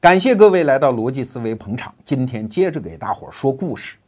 感谢各位来到逻辑思维捧场。今天接着给大伙儿说故事。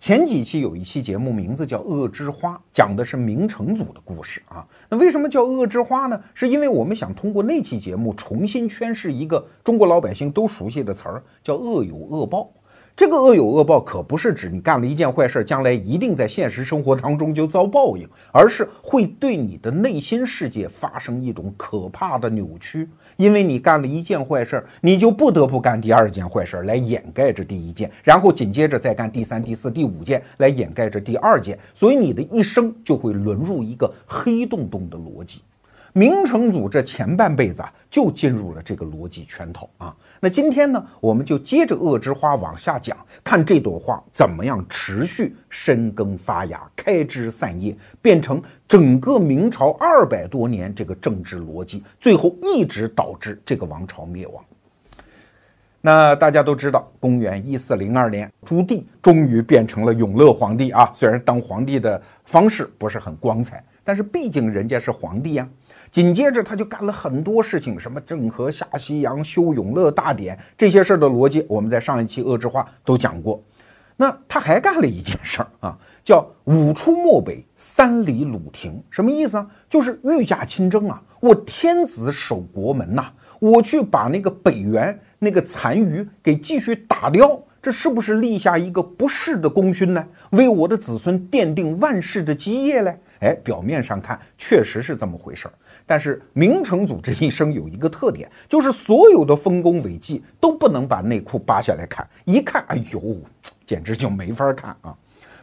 前几期有一期节目，名字叫《恶之花》，讲的是明成祖的故事啊。那为什么叫恶之花呢？是因为我们想通过那期节目重新诠释一个中国老百姓都熟悉的词儿，叫恶有恶报。这个恶有恶报可不是指你干了一件坏事，将来一定在现实生活当中就遭报应，而是会对你的内心世界发生一种可怕的扭曲。因为你干了一件坏事，你就不得不干第二件坏事来掩盖着第一件，然后紧接着再干第三、第四、第五件来掩盖着第二件，所以你的一生就会沦入一个黑洞洞的逻辑。明成祖这前半辈子啊，就进入了这个逻辑圈套啊。那今天呢，我们就接着恶之花往下讲，看这朵花怎么样持续生根发芽、开枝散叶，变成整个明朝二百多年这个政治逻辑，最后一直导致这个王朝灭亡。那大家都知道，公元一四零二年，朱棣终于变成了永乐皇帝啊。虽然当皇帝的方式不是很光彩，但是毕竟人家是皇帝呀。紧接着他就干了很多事情，什么郑和下西洋、修永乐大典这些事儿的逻辑，我们在上一期《恶之花》都讲过。那他还干了一件事儿啊，叫“五出漠北，三里鲁庭”，什么意思啊？就是御驾亲征啊！我天子守国门呐，我去把那个北元那个残余给继续打掉，这是不是立下一个不世的功勋呢？为我的子孙奠定万世的基业嘞？哎，表面上看确实是这么回事儿。但是明成祖这一生有一个特点，就是所有的丰功伟绩都不能把内裤扒下来看，一看，哎呦，简直就没法看啊！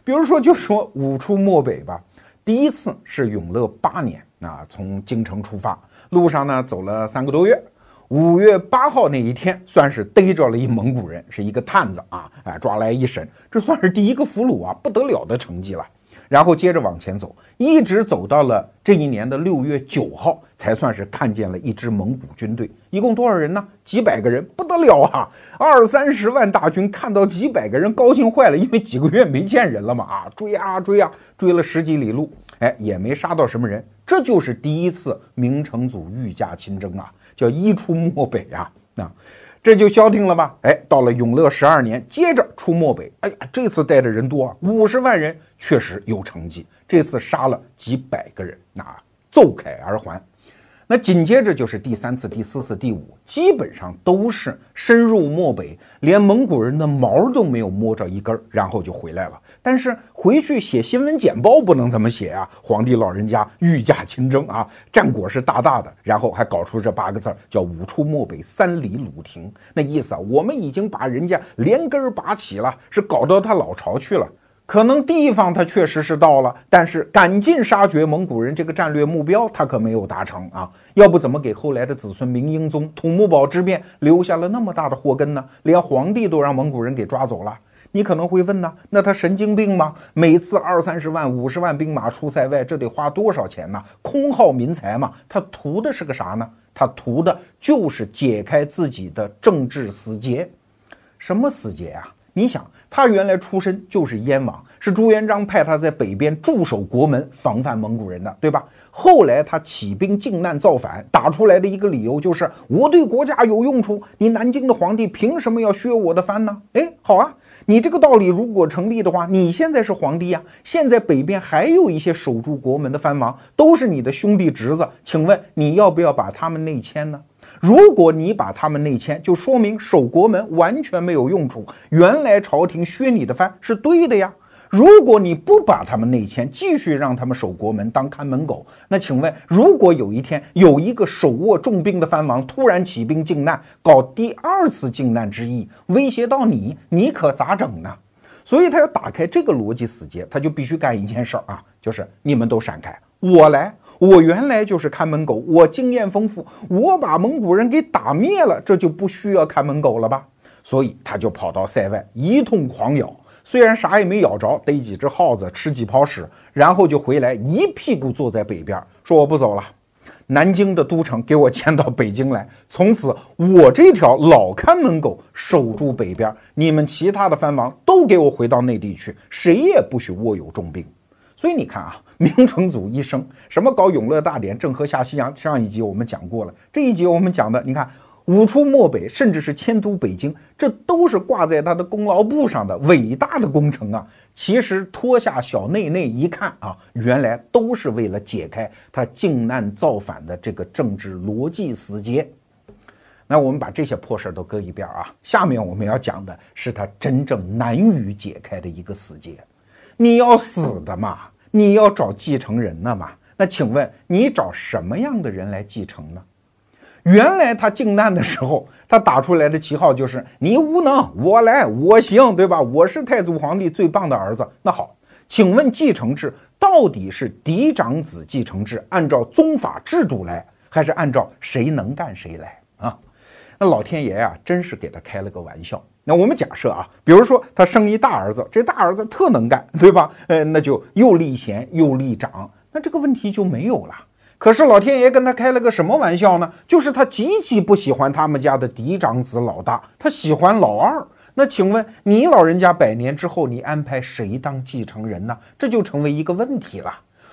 比如说，就说五出漠北吧，第一次是永乐八年啊，从京城出发，路上呢走了三个多月，五月八号那一天，算是逮着了一蒙古人，是一个探子啊，哎，抓来一审，这算是第一个俘虏啊，不得了的成绩了。然后接着往前走，一直走到了这一年的六月九号，才算是看见了一支蒙古军队。一共多少人呢？几百个人，不得了啊！二三十万大军看到几百个人，高兴坏了，因为几个月没见人了嘛！啊，追啊追啊，追了十几里路，哎，也没杀到什么人。这就是第一次明成祖御驾亲征啊，叫一出漠北啊，那。这就消停了吧？哎，到了永乐十二年，接着出漠北。哎呀，这次带的人多啊，五十万人，确实有成绩。这次杀了几百个人，那奏凯而还。那紧接着就是第三次、第四次、第五，基本上都是深入漠北，连蒙古人的毛都没有摸着一根，然后就回来了。但是回去写新闻简报不能这么写啊！皇帝老人家御驾亲征啊，战果是大大的，然后还搞出这八个字，叫“五出漠北，三里鲁庭”。那意思啊，我们已经把人家连根拔起了，是搞到他老巢去了。可能地方他确实是到了，但是赶尽杀绝蒙古人这个战略目标他可没有达成啊！要不怎么给后来的子孙明英宗土木堡之变留下了那么大的祸根呢？连皇帝都让蒙古人给抓走了。你可能会问呢，那他神经病吗？每次二三十万、五十万兵马出塞外，这得花多少钱呢？空耗民财嘛！他图的是个啥呢？他图的就是解开自己的政治死结。什么死结啊？你想。他原来出身就是燕王，是朱元璋派他在北边驻守国门，防范蒙古人的，对吧？后来他起兵靖难造反，打出来的一个理由就是我对国家有用处，你南京的皇帝凭什么要削我的藩呢？哎，好啊，你这个道理如果成立的话，你现在是皇帝呀，现在北边还有一些守住国门的藩王，都是你的兄弟侄子，请问你要不要把他们内迁呢？如果你把他们内迁，就说明守国门完全没有用处。原来朝廷削你的藩是对的呀。如果你不把他们内迁，继续让他们守国门当看门狗，那请问，如果有一天有一个手握重兵的藩王突然起兵靖难，搞第二次靖难之役，威胁到你，你可咋整呢？所以他要打开这个逻辑死结，他就必须干一件事儿啊，就是你们都闪开，我来。我原来就是看门狗，我经验丰富，我把蒙古人给打灭了，这就不需要看门狗了吧？所以他就跑到塞外一通狂咬，虽然啥也没咬着，逮几只耗子，吃几泡屎，然后就回来一屁股坐在北边，说我不走了，南京的都城给我迁到北京来，从此我这条老看门狗守住北边，你们其他的藩王都给我回到内地去，谁也不许握有重兵。所以你看啊，明成祖一生什么搞永乐大典、郑和下西洋，上一集我们讲过了。这一集我们讲的，你看五出漠北，甚至是迁都北京，这都是挂在他的功劳簿上的伟大的工程啊！其实脱下小内内一看啊，原来都是为了解开他靖难造反的这个政治逻辑死结。那我们把这些破事儿都搁一边啊，下面我们要讲的是他真正难于解开的一个死结。你要死的嘛，你要找继承人呢嘛？那请问你找什么样的人来继承呢？原来他靖难的时候，他打出来的旗号就是你无能，我来，我行，对吧？我是太祖皇帝最棒的儿子。那好，请问继承制到底是嫡长子继承制，按照宗法制度来，还是按照谁能干谁来？啊那老天爷呀，真是给他开了个玩笑。那我们假设啊，比如说他生一大儿子，这大儿子特能干，对吧？呃，那就又立贤又立长，那这个问题就没有了。可是老天爷跟他开了个什么玩笑呢？就是他极其不喜欢他们家的嫡长子老大，他喜欢老二。那请问你老人家百年之后，你安排谁当继承人呢？这就成为一个问题了。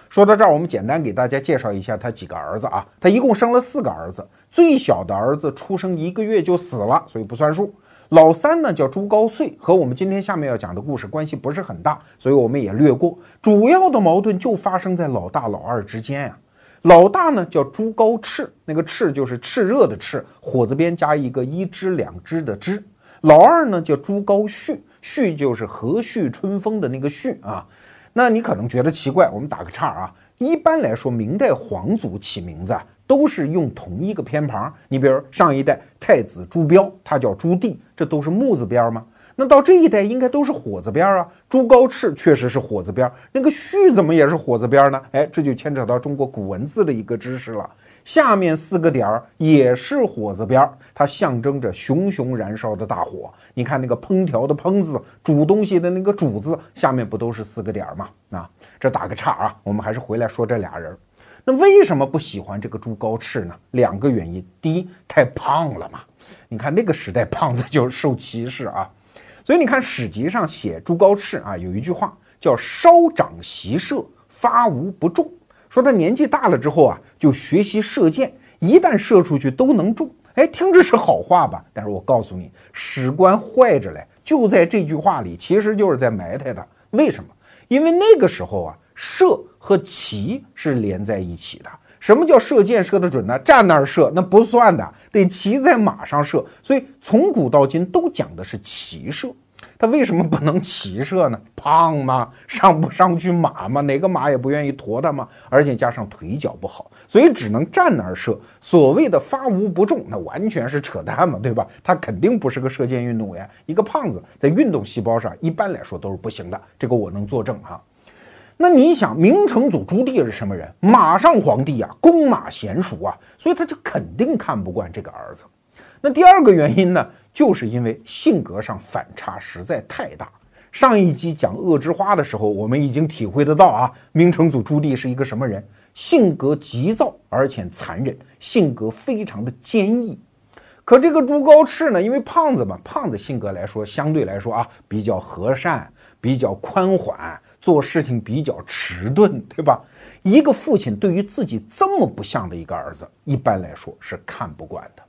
说到这儿，我们简单给大家介绍一下他几个儿子啊。他一共生了四个儿子，最小的儿子出生一个月就死了，所以不算数。老三呢叫朱高燧，和我们今天下面要讲的故事关系不是很大，所以我们也略过。主要的矛盾就发生在老大老二之间呀。老大呢叫朱高炽，那个炽就是炽热的炽，火字边加一个一支两支的支。老二呢叫朱高煦，煦就是和煦春风的那个煦啊。那你可能觉得奇怪，我们打个岔啊。一般来说，明代皇族起名字啊，都是用同一个偏旁。你比如上一代太子朱标，他叫朱棣，这都是木字边吗？那到这一代应该都是火字边啊。朱高炽确实是火字边，那个旭怎么也是火字边呢？哎，这就牵扯到中国古文字的一个知识了。下面四个点儿也是火字边，它象征着熊熊燃烧的大火。你看那个烹调的烹字，煮东西的那个煮字，下面不都是四个点儿吗？啊，这打个岔啊，我们还是回来说这俩人。那为什么不喜欢这个朱高炽呢？两个原因，第一，太胖了嘛。你看那个时代胖子就受歧视啊，所以你看史籍上写朱高炽啊，有一句话叫“稍长习射，发无不中”。说他年纪大了之后啊，就学习射箭，一旦射出去都能中。哎，听着是好话吧？但是我告诉你，史官坏着嘞，就在这句话里，其实就是在埋汰他。为什么？因为那个时候啊，射和骑是连在一起的。什么叫射箭射得准呢？站那儿射那不算的，得骑在马上射。所以从古到今都讲的是骑射。他为什么不能骑射呢？胖吗？上不上去马吗？哪个马也不愿意驮他吗？而且加上腿脚不好，所以只能站那儿射。所谓的发无不中，那完全是扯淡嘛，对吧？他肯定不是个射箭运动员。一个胖子在运动细胞上一般来说都是不行的，这个我能作证哈。那你想，明成祖朱棣是什么人？马上皇帝呀，弓马娴熟啊，所以他就肯定看不惯这个儿子。那第二个原因呢？就是因为性格上反差实在太大。上一集讲恶之花的时候，我们已经体会得到啊，明成祖朱棣是一个什么人？性格急躁而且残忍，性格非常的坚毅。可这个朱高炽呢，因为胖子嘛，胖子性格来说相对来说啊比较和善，比较宽缓，做事情比较迟钝，对吧？一个父亲对于自己这么不像的一个儿子，一般来说是看不惯的。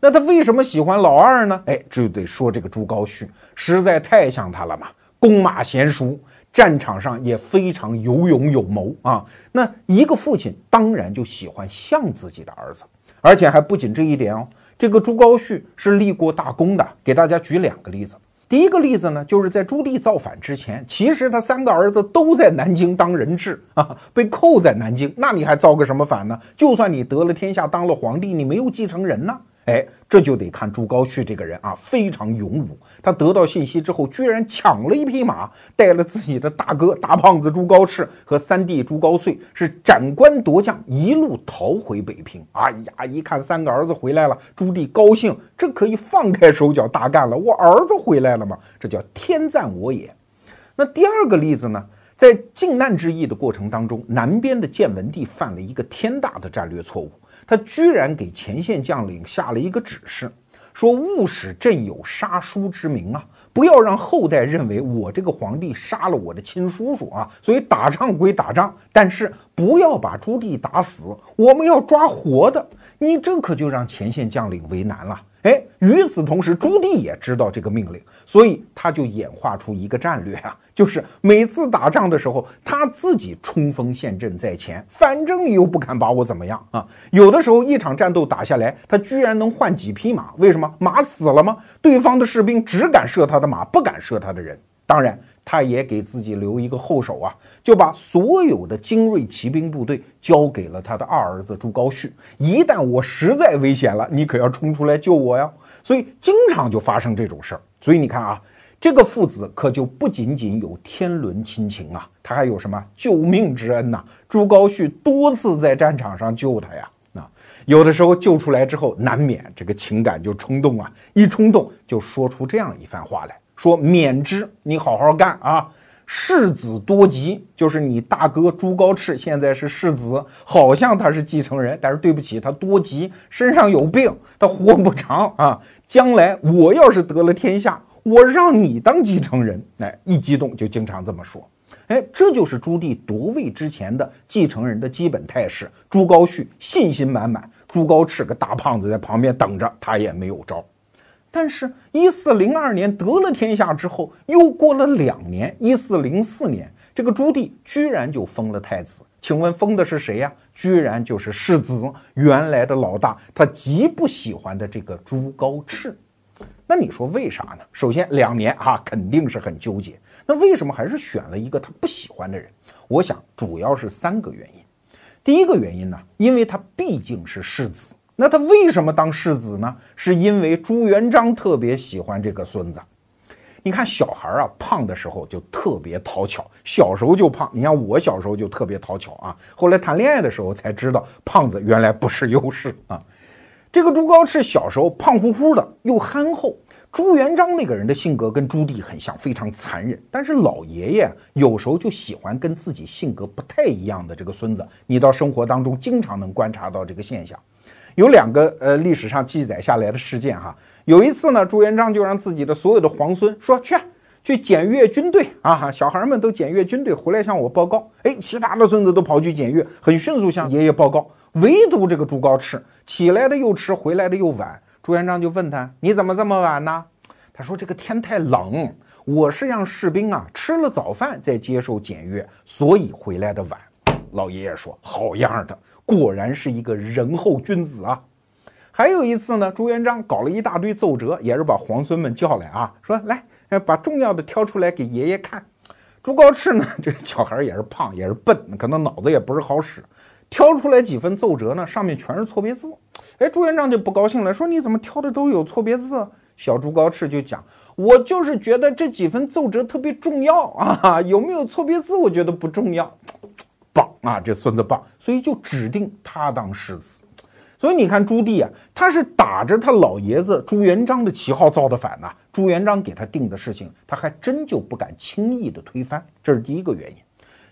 那他为什么喜欢老二呢？哎，这就得说这个朱高煦实在太像他了嘛，弓马娴熟，战场上也非常有勇有谋啊。那一个父亲当然就喜欢像自己的儿子，而且还不仅这一点哦。这个朱高煦是立过大功的，给大家举两个例子。第一个例子呢，就是在朱棣造反之前，其实他三个儿子都在南京当人质啊，被扣在南京。那你还造个什么反呢？就算你得了天下，当了皇帝，你没有继承人呢？哎，这就得看朱高煦这个人啊，非常勇武。他得到信息之后，居然抢了一匹马，带了自己的大哥大胖子朱高炽和三弟朱高燧，是斩关夺将，一路逃回北平。哎呀，一看三个儿子回来了，朱棣高兴，这可以放开手脚大干了。我儿子回来了嘛，这叫天赞我也。那第二个例子呢，在靖难之役的过程当中，南边的建文帝犯了一个天大的战略错误。他居然给前线将领下了一个指示，说勿使朕有杀叔之名啊，不要让后代认为我这个皇帝杀了我的亲叔叔啊。所以打仗归打仗，但是不要把朱棣打死，我们要抓活的。你这可就让前线将领为难了。哎，与此同时，朱棣也知道这个命令，所以他就演化出一个战略啊，就是每次打仗的时候，他自己冲锋陷阵在前，反正你又不敢把我怎么样啊。有的时候一场战斗打下来，他居然能换几匹马，为什么？马死了吗？对方的士兵只敢射他的马，不敢射他的人。当然。他也给自己留一个后手啊，就把所有的精锐骑兵部队交给了他的二儿子朱高煦。一旦我实在危险了，你可要冲出来救我呀！所以经常就发生这种事儿。所以你看啊，这个父子可就不仅仅有天伦亲情啊，他还有什么救命之恩呐？朱高煦多次在战场上救他呀。啊，有的时候救出来之后，难免这个情感就冲动啊，一冲动就说出这样一番话来。说免之，你好好干啊！世子多疾，就是你大哥朱高炽现在是世子，好像他是继承人，但是对不起，他多疾，身上有病，他活不长啊！将来我要是得了天下，我让你当继承人。哎，一激动就经常这么说。哎，这就是朱棣夺位之前的继承人的基本态势。朱高煦信心满满，朱高炽个大胖子在旁边等着，他也没有招。但是，一四零二年得了天下之后，又过了两年，一四零四年，这个朱棣居然就封了太子。请问封的是谁呀？居然就是世子原来的老大，他极不喜欢的这个朱高炽。那你说为啥呢？首先，两年啊肯定是很纠结。那为什么还是选了一个他不喜欢的人？我想主要是三个原因。第一个原因呢，因为他毕竟是世子。那他为什么当世子呢？是因为朱元璋特别喜欢这个孙子。你看小孩啊，胖的时候就特别讨巧，小时候就胖。你看我小时候就特别讨巧啊，后来谈恋爱的时候才知道，胖子原来不是优势啊。这个朱高炽小时候胖乎乎的，又憨厚。朱元璋那个人的性格跟朱棣很像，非常残忍。但是老爷爷有时候就喜欢跟自己性格不太一样的这个孙子。你到生活当中经常能观察到这个现象。有两个呃历史上记载下来的事件哈，有一次呢，朱元璋就让自己的所有的皇孙说去去检阅军队啊，小孩们都检阅军队回来向我报告。哎，其他的孙子都跑去检阅，很迅速向爷爷报告，唯独这个朱高炽起来的又迟，回来的又晚。朱元璋就问他，你怎么这么晚呢？他说这个天太冷，我是让士兵啊吃了早饭再接受检阅，所以回来的晚。老爷爷说好样的。果然是一个仁厚君子啊！还有一次呢，朱元璋搞了一大堆奏折，也是把皇孙们叫来啊，说来，把重要的挑出来给爷爷看。朱高炽呢，这个小孩也是胖，也是笨，可能脑子也不是好使，挑出来几份奏折呢，上面全是错别字。哎，朱元璋就不高兴了，说你怎么挑的都有错别字？小朱高炽就讲，我就是觉得这几份奏折特别重要啊，有没有错别字，我觉得不重要。棒啊，这孙子棒，所以就指定他当世子。所以你看朱棣啊，他是打着他老爷子朱元璋的旗号造的反呐。朱元璋给他定的事情，他还真就不敢轻易的推翻。这是第一个原因。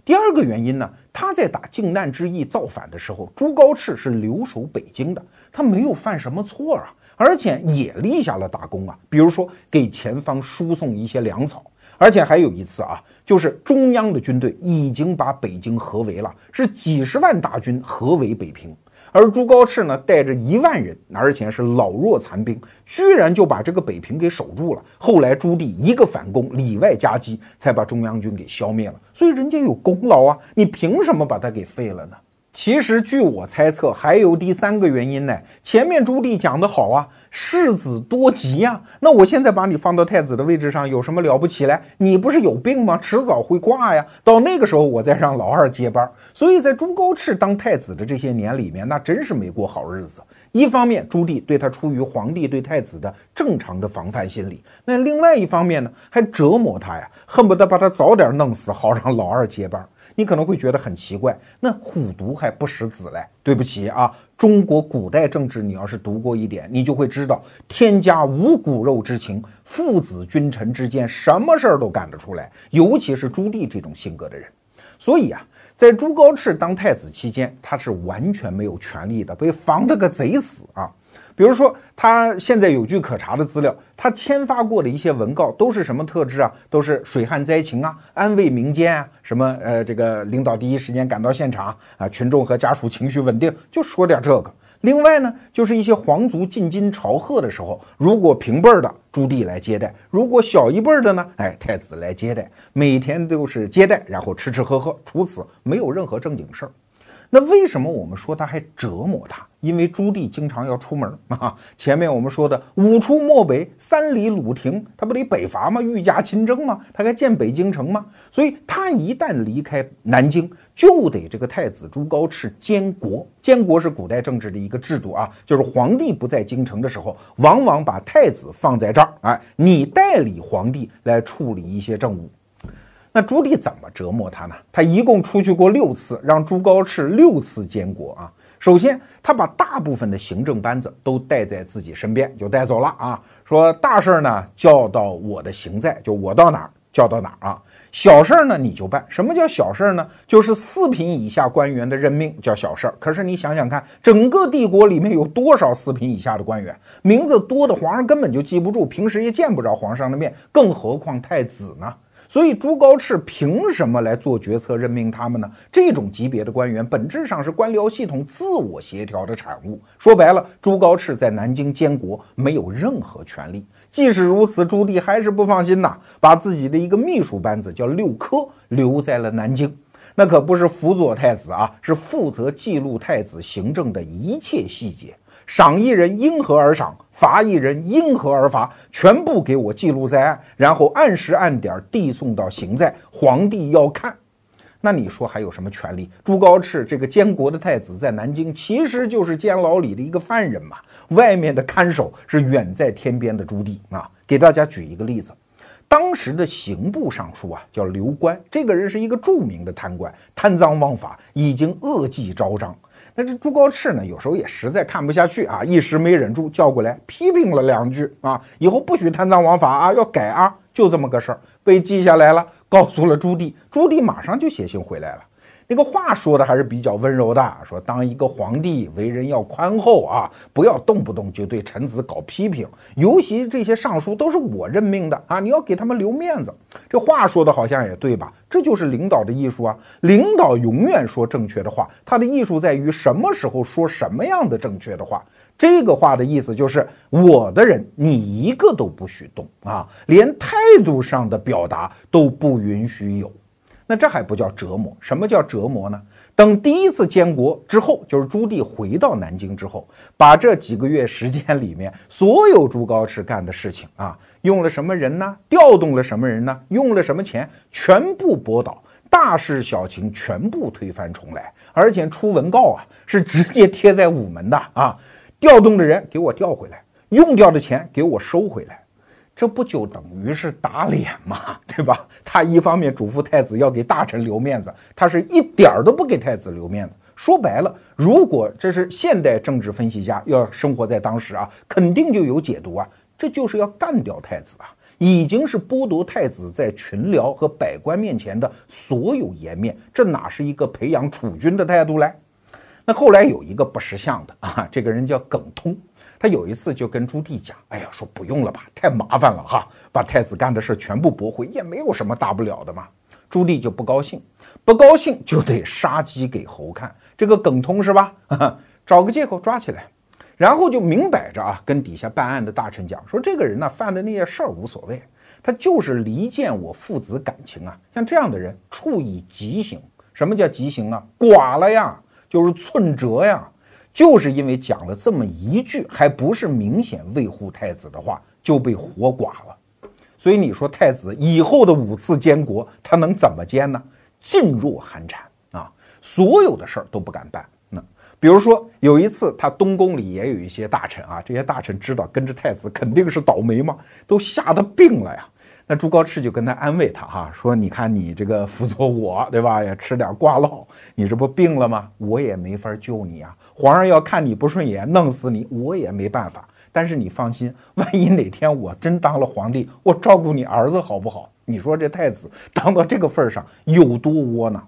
第二个原因呢，他在打靖难之役造反的时候，朱高炽是留守北京的，他没有犯什么错啊，而且也立下了大功啊，比如说给前方输送一些粮草。而且还有一次啊，就是中央的军队已经把北京合围了，是几十万大军合围北平，而朱高炽呢带着一万人，而且是老弱残兵，居然就把这个北平给守住了。后来朱棣一个反攻，里外夹击，才把中央军给消灭了。所以人家有功劳啊，你凭什么把他给废了呢？其实据我猜测，还有第三个原因呢。前面朱棣讲的好啊。世子多疾呀，那我现在把你放到太子的位置上有什么了不起嘞？你不是有病吗？迟早会挂呀。到那个时候，我再让老二接班。所以在朱高炽当太子的这些年里面，那真是没过好日子。一方面，朱棣对他出于皇帝对太子的正常的防范心理；那另外一方面呢，还折磨他呀，恨不得把他早点弄死，好让老二接班。你可能会觉得很奇怪，那虎毒还不食子嘞？对不起啊，中国古代政治，你要是读过一点，你就会知道，天家无骨肉之情，父子君臣之间什么事儿都干得出来，尤其是朱棣这种性格的人。所以啊，在朱高炽当太子期间，他是完全没有权力的，被防得个贼死啊。比如说，他现在有据可查的资料，他签发过的一些文告都是什么特质啊？都是水旱灾情啊，安慰民间啊，什么呃，这个领导第一时间赶到现场啊，群众和家属情绪稳定，就说点这个。另外呢，就是一些皇族进京朝贺的时候，如果平辈儿的朱棣来接待，如果小一辈儿的呢，哎，太子来接待，每天都是接待，然后吃吃喝喝，除此没有任何正经事儿。那为什么我们说他还折磨他？因为朱棣经常要出门 啊。前面我们说的五出漠北，三里鲁庭，他不得北伐吗？御驾亲征吗？他该建北京城吗？所以他一旦离开南京，就得这个太子朱高炽监国。监国是古代政治的一个制度啊，就是皇帝不在京城的时候，往往把太子放在这儿，哎，你代理皇帝来处理一些政务。那朱棣怎么折磨他呢？他一共出去过六次，让朱高炽六次监国啊。首先，他把大部分的行政班子都带在自己身边，就带走了啊。说大事儿呢，叫到我的行在，就我到哪儿叫到哪儿啊。小事儿呢，你就办。什么叫小事儿呢？就是四品以下官员的任命叫小事儿。可是你想想看，整个帝国里面有多少四品以下的官员？名字多的皇上根本就记不住，平时也见不着皇上的面，更何况太子呢？所以朱高炽凭什么来做决策任命他们呢？这种级别的官员本质上是官僚系统自我协调的产物。说白了，朱高炽在南京监国没有任何权利。即使如此，朱棣还是不放心呐，把自己的一个秘书班子叫六科留在了南京。那可不是辅佐太子啊，是负责记录太子行政的一切细节。赏一人因何而赏，罚一人因何而罚，全部给我记录在案，然后按时按点递送到刑在，皇帝要看。那你说还有什么权利？朱高炽这个监国的太子在南京，其实就是监牢里的一个犯人嘛。外面的看守是远在天边的朱棣啊。给大家举一个例子，当时的刑部尚书啊叫刘官，这个人是一个著名的贪官，贪赃枉法，已经恶迹昭彰。那这朱高炽呢，有时候也实在看不下去啊，一时没忍住，叫过来批评了两句啊，以后不许贪赃枉法啊，要改啊，就这么个事儿，被记下来了，告诉了朱棣，朱棣马上就写信回来了。那个话说的还是比较温柔的，说当一个皇帝为人要宽厚啊，不要动不动就对臣子搞批评，尤其这些尚书都是我任命的啊，你要给他们留面子。这话说的好像也对吧？这就是领导的艺术啊，领导永远说正确的话，他的艺术在于什么时候说什么样的正确的话。这个话的意思就是，我的人你一个都不许动啊，连态度上的表达都不允许有。那这还不叫折磨？什么叫折磨呢？等第一次监国之后，就是朱棣回到南京之后，把这几个月时间里面所有朱高炽干的事情啊，用了什么人呢？调动了什么人呢？用了什么钱？全部驳倒，大事小情全部推翻重来，而且出文告啊，是直接贴在午门的啊，调动的人给我调回来，用掉的钱给我收回来。这不就等于是打脸吗？对吧？他一方面嘱咐太子要给大臣留面子，他是一点儿都不给太子留面子。说白了，如果这是现代政治分析家要生活在当时啊，肯定就有解读啊，这就是要干掉太子啊，已经是剥夺太子在群僚和百官面前的所有颜面，这哪是一个培养储君的态度嘞？那后来有一个不识相的 啊，这个人叫耿通。他有一次就跟朱棣讲：“哎呀，说不用了吧，太麻烦了哈，把太子干的事全部驳回，也没有什么大不了的嘛。”朱棣就不高兴，不高兴就得杀鸡给猴看。这个耿通是吧？找个借口抓起来，然后就明摆着啊，跟底下办案的大臣讲说：“这个人呢，犯的那些事儿无所谓，他就是离间我父子感情啊。像这样的人，处以极刑。什么叫极刑啊？剐了呀，就是寸折呀。”就是因为讲了这么一句，还不是明显维护太子的话，就被活剐了。所以你说太子以后的五次监国，他能怎么监呢？噤若寒蝉啊，所有的事儿都不敢办。那比如说有一次，他东宫里也有一些大臣啊，这些大臣知道跟着太子肯定是倒霉嘛，都吓得病了呀。那朱高炽就跟他安慰他哈，说你看你这个辅佐我，对吧？也吃点瓜烙，你这不病了吗？我也没法救你啊。皇上要看你不顺眼，弄死你，我也没办法。但是你放心，万一哪天我真当了皇帝，我照顾你儿子好不好？你说这太子当到这个份儿上有多窝囊？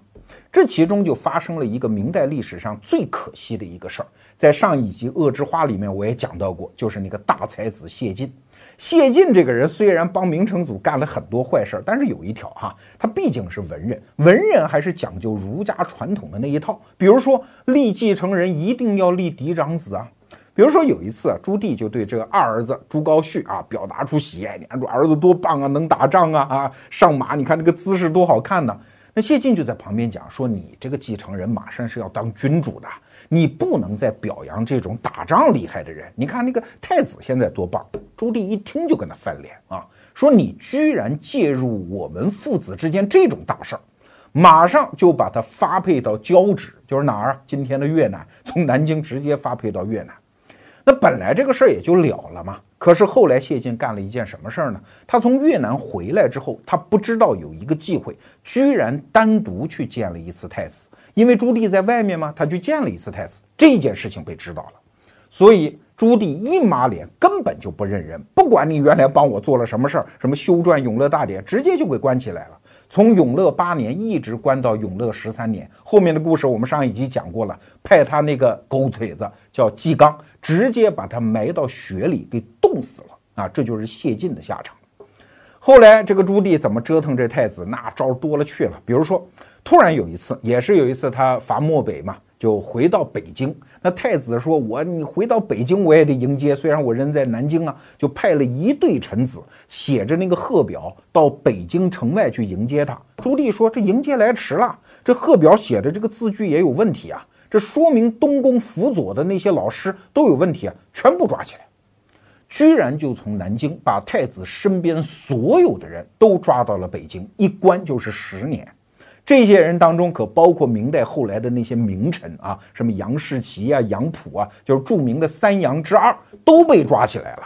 这其中就发生了一个明代历史上最可惜的一个事儿，在上一集《恶之花》里面我也讲到过，就是那个大才子谢晋。谢晋这个人虽然帮明成祖干了很多坏事，但是有一条哈，他毕竟是文人，文人还是讲究儒家传统的那一套。比如说立继承人一定要立嫡长子啊。比如说有一次啊，朱棣就对这个二儿子朱高煦啊表达出喜爱，你看这儿子多棒啊，能打仗啊啊，上马你看这个姿势多好看呢。那谢晋就在旁边讲说，你这个继承人马上是要当君主的。你不能再表扬这种打仗厉害的人。你看那个太子现在多棒！朱棣一听就跟他翻脸啊，说你居然介入我们父子之间这种大事儿，马上就把他发配到交趾，就是哪儿啊？今天的越南，从南京直接发配到越南。那本来这个事儿也就了了嘛。可是后来谢晋干了一件什么事儿呢？他从越南回来之后，他不知道有一个忌讳，居然单独去见了一次太子。因为朱棣在外面嘛，他去见了一次太子，这件事情被知道了，所以朱棣一抹脸，根本就不认人，不管你原来帮我做了什么事儿，什么修撰《永乐大典》，直接就给关起来了。从永乐八年一直关到永乐十三年，后面的故事我们上一集讲过了，派他那个狗腿子叫纪纲，直接把他埋到雪里给冻死了啊！这就是谢晋的下场。后来这个朱棣怎么折腾这太子，那招多了去了，比如说。突然有一次，也是有一次，他伐漠北嘛，就回到北京。那太子说：“我你回到北京，我也得迎接。虽然我人在南京啊，就派了一队臣子，写着那个贺表，到北京城外去迎接他。”朱棣说：“这迎接来迟了，这贺表写的这个字句也有问题啊，这说明东宫辅佐的那些老师都有问题啊，全部抓起来。”居然就从南京把太子身边所有的人都抓到了北京，一关就是十年。这些人当中可包括明代后来的那些名臣啊，什么杨士奇啊、杨溥啊，就是著名的三杨之二，都被抓起来了，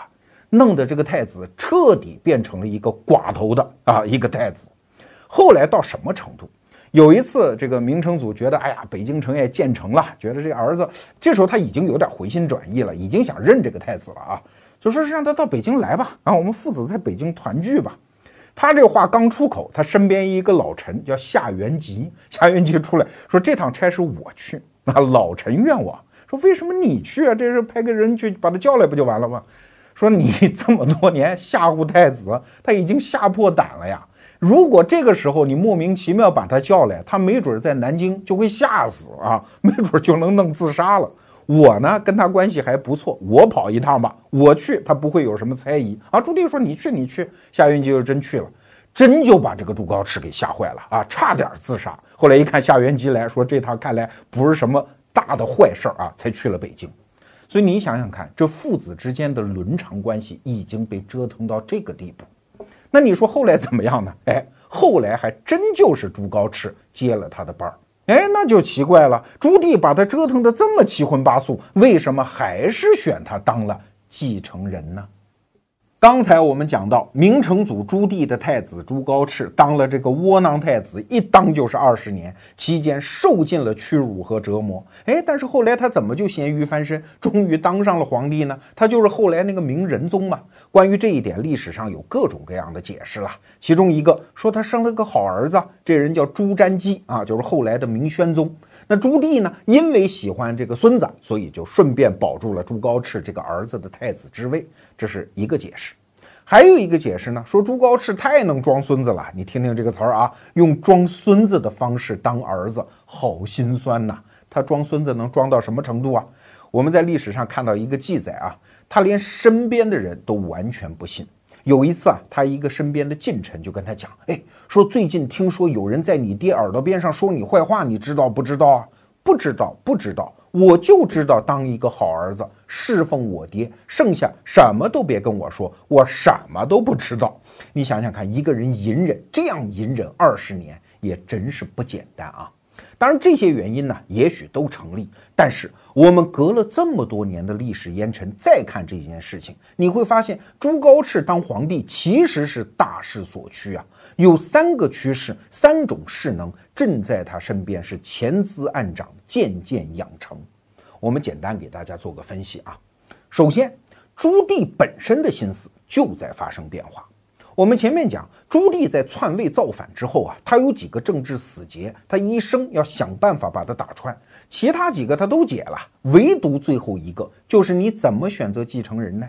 弄得这个太子彻底变成了一个寡头的啊一个太子。后来到什么程度？有一次，这个明成祖觉得，哎呀，北京城也建成了，觉得这儿子，这时候他已经有点回心转意了，已经想认这个太子了啊，就说是让他到北京来吧，啊，我们父子在北京团聚吧。他这话刚出口，他身边一个老臣叫夏元吉，夏元吉出来说：“这趟差事我去。”啊，老臣愿望。说为什么你去啊？这是派个人去把他叫来不就完了吗？说你这么多年吓唬太子，他已经吓破胆了呀。如果这个时候你莫名其妙把他叫来，他没准在南京就会吓死啊，没准就能弄自杀了。我呢跟他关系还不错，我跑一趟吧，我去他不会有什么猜疑啊。朱棣说你去你去，夏元吉就真去了，真就把这个朱高炽给吓坏了啊，差点自杀。后来一看夏元吉来说这趟看来不是什么大的坏事儿啊，才去了北京。所以你想想看，这父子之间的伦常关系已经被折腾到这个地步，那你说后来怎么样呢？哎，后来还真就是朱高炽接了他的班儿。哎，那就奇怪了。朱棣把他折腾的这么七荤八素，为什么还是选他当了继承人呢？刚才我们讲到，明成祖朱棣的太子朱高炽当了这个窝囊太子，一当就是二十年，期间受尽了屈辱和折磨。哎，但是后来他怎么就咸鱼翻身，终于当上了皇帝呢？他就是后来那个明仁宗嘛。关于这一点，历史上有各种各样的解释了。其中一个说他生了个好儿子，这人叫朱瞻基啊，就是后来的明宣宗。那朱棣呢，因为喜欢这个孙子，所以就顺便保住了朱高炽这个儿子的太子之位。这是一个解释，还有一个解释呢，说朱高炽太能装孙子了。你听听这个词儿啊，用装孙子的方式当儿子，好心酸呐。他装孙子能装到什么程度啊？我们在历史上看到一个记载啊，他连身边的人都完全不信。有一次啊，他一个身边的近臣就跟他讲，哎，说最近听说有人在你爹耳朵边上说你坏话，你知道不知道啊？不知道，不知道。我就知道当一个好儿子，侍奉我爹，剩下什么都别跟我说，我什么都不知道。你想想看，一个人隐忍这样隐忍二十年，也真是不简单啊。当然，这些原因呢，也许都成立。但是，我们隔了这么多年的历史烟尘，再看这件事情，你会发现，朱高炽当皇帝其实是大势所趋啊。有三个趋势，三种势能正在他身边是潜滋暗长，渐渐养成。我们简单给大家做个分析啊。首先，朱棣本身的心思就在发生变化。我们前面讲，朱棣在篡位造反之后啊，他有几个政治死结，他一生要想办法把它打穿。其他几个他都解了，唯独最后一个，就是你怎么选择继承人呢？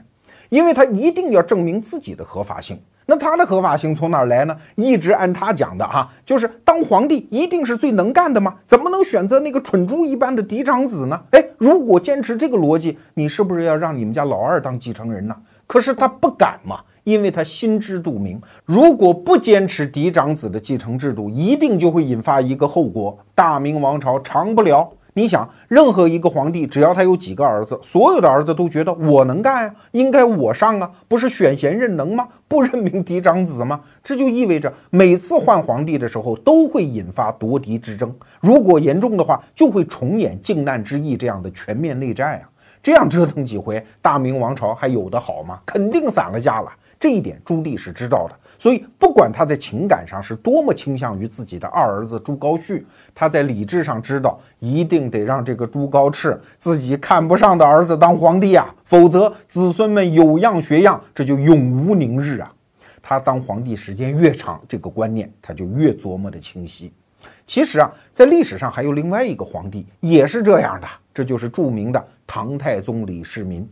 因为他一定要证明自己的合法性。那他的合法性从哪儿来呢？一直按他讲的哈，就是当皇帝一定是最能干的吗？怎么能选择那个蠢猪一般的嫡长子呢？哎，如果坚持这个逻辑，你是不是要让你们家老二当继承人呢？可是他不敢嘛。因为他心知肚明，如果不坚持嫡长子的继承制度，一定就会引发一个后果：大明王朝长不了。你想，任何一个皇帝，只要他有几个儿子，所有的儿子都觉得我能干啊，应该我上啊，不是选贤任能吗？不任命嫡长子吗？这就意味着每次换皇帝的时候，都会引发夺嫡之争。如果严重的话，就会重演靖难之役这样的全面内战啊！这样折腾几回，大明王朝还有的好吗？肯定散了架了。这一点朱棣是知道的，所以不管他在情感上是多么倾向于自己的二儿子朱高煦，他在理智上知道一定得让这个朱高炽自己看不上的儿子当皇帝啊，否则子孙们有样学样，这就永无宁日啊。他当皇帝时间越长，这个观念他就越琢磨的清晰。其实啊，在历史上还有另外一个皇帝也是这样的，这就是著名的唐太宗李世民。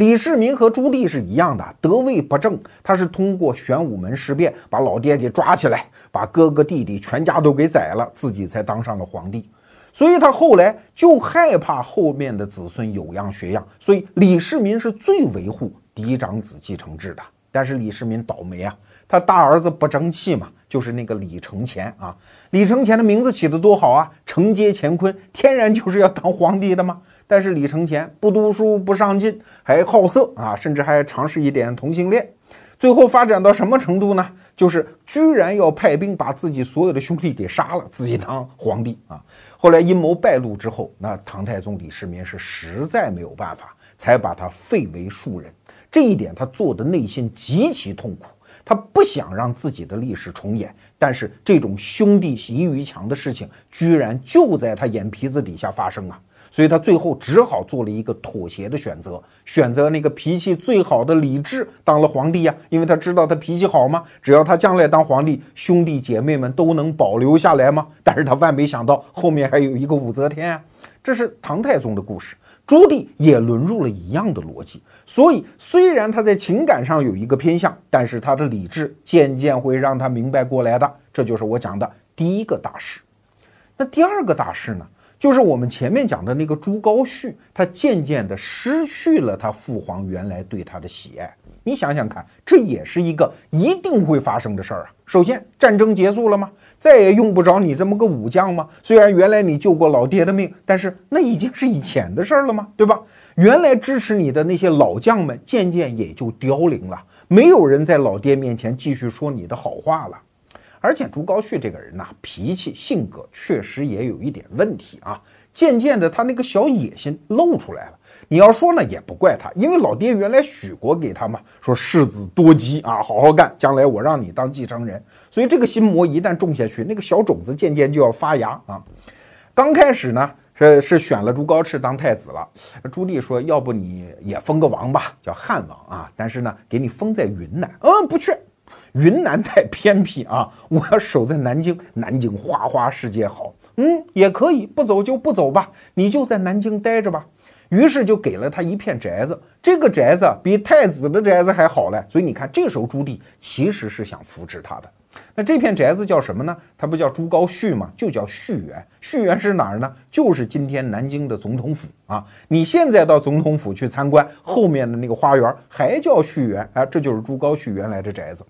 李世民和朱棣是一样的，得位不正。他是通过玄武门事变把老爹给抓起来，把哥哥弟弟全家都给宰了，自己才当上了皇帝。所以他后来就害怕后面的子孙有样学样，所以李世民是最维护嫡长子继承制的。但是李世民倒霉啊，他大儿子不争气嘛，就是那个李承乾啊。李承乾的名字起得多好啊，承接乾坤，天然就是要当皇帝的嘛。但是李承乾不读书不上进，还好色啊，甚至还尝试一点同性恋，最后发展到什么程度呢？就是居然要派兵把自己所有的兄弟给杀了，自己当皇帝啊！后来阴谋败露之后，那唐太宗李世民是实在没有办法，才把他废为庶人。这一点他做的内心极其痛苦，他不想让自己的历史重演，但是这种兄弟习于强的事情，居然就在他眼皮子底下发生啊！所以他最后只好做了一个妥协的选择，选择那个脾气最好的李治当了皇帝呀，因为他知道他脾气好吗，只要他将来当皇帝，兄弟姐妹们都能保留下来吗。但是他万没想到后面还有一个武则天啊，这是唐太宗的故事，朱棣也沦入了一样的逻辑。所以虽然他在情感上有一个偏向，但是他的理智渐渐会让他明白过来的，这就是我讲的第一个大事。那第二个大事呢？就是我们前面讲的那个朱高煦，他渐渐的失去了他父皇原来对他的喜爱。你想想看，这也是一个一定会发生的事儿啊。首先，战争结束了吗？再也用不着你这么个武将吗？虽然原来你救过老爹的命，但是那已经是以前的事儿了吗？对吧？原来支持你的那些老将们，渐渐也就凋零了，没有人在老爹面前继续说你的好话了。而且朱高煦这个人呐，脾气性格确实也有一点问题啊。渐渐的，他那个小野心露出来了。你要说呢，也不怪他，因为老爹原来许过给他嘛，说世子多吉啊，好好干，将来我让你当继承人。所以这个心魔一旦种下去，那个小种子渐渐就要发芽啊。刚开始呢，是是选了朱高炽当太子了。朱棣说，要不你也封个王吧，叫汉王啊，但是呢，给你封在云南。嗯，不去。云南太偏僻啊！我要守在南京，南京花花世界好。嗯，也可以不走就不走吧，你就在南京待着吧。于是就给了他一片宅子，这个宅子比太子的宅子还好嘞。所以你看，这时候朱棣其实是想扶持他的。那这片宅子叫什么呢？它不叫朱高煦吗？就叫煦园。煦园是哪儿呢？就是今天南京的总统府啊。你现在到总统府去参观，后面的那个花园还叫煦园啊，这就是朱高煦原来的宅子。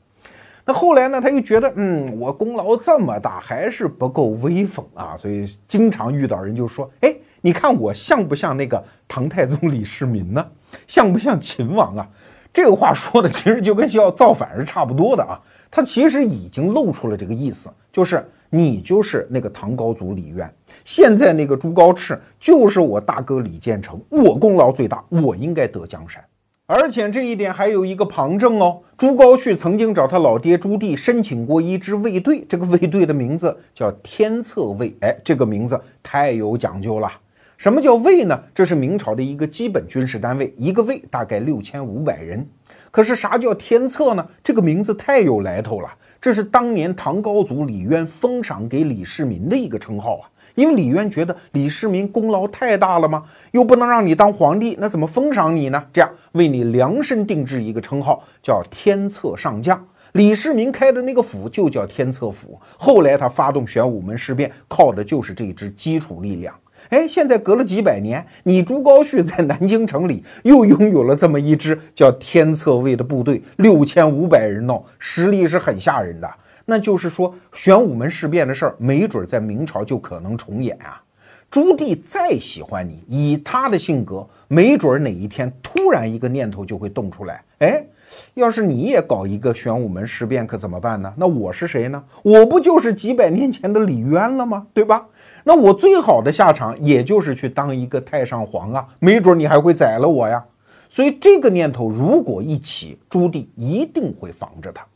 那后来呢？他又觉得，嗯，我功劳这么大，还是不够威风啊，所以经常遇到人就说，哎，你看我像不像那个唐太宗李世民呢？像不像秦王啊？这个话说的其实就跟要造反是差不多的啊。他其实已经露出了这个意思，就是你就是那个唐高祖李渊，现在那个朱高炽就是我大哥李建成，我功劳最大，我应该得江山。而且这一点还有一个旁证哦，朱高煦曾经找他老爹朱棣申请过一支卫队，这个卫队的名字叫天策卫。哎，这个名字太有讲究了。什么叫卫呢？这是明朝的一个基本军事单位，一个卫大概六千五百人。可是啥叫天策呢？这个名字太有来头了，这是当年唐高祖李渊封赏给李世民的一个称号啊。因为李渊觉得李世民功劳太大了吗？又不能让你当皇帝，那怎么封赏你呢？这样为你量身定制一个称号，叫天策上将。李世民开的那个府就叫天策府。后来他发动玄武门事变，靠的就是这支基础力量。哎，现在隔了几百年，你朱高煦在南京城里又拥有了这么一支叫天策卫的部队，六千五百人呢，实力是很吓人的。那就是说，玄武门事变的事儿，没准在明朝就可能重演啊。朱棣再喜欢你，以他的性格，没准哪一天突然一个念头就会动出来。哎，要是你也搞一个玄武门事变，可怎么办呢？那我是谁呢？我不就是几百年前的李渊了吗？对吧？那我最好的下场，也就是去当一个太上皇啊，没准你还会宰了我呀。所以这个念头如果一起，朱棣一定会防着他。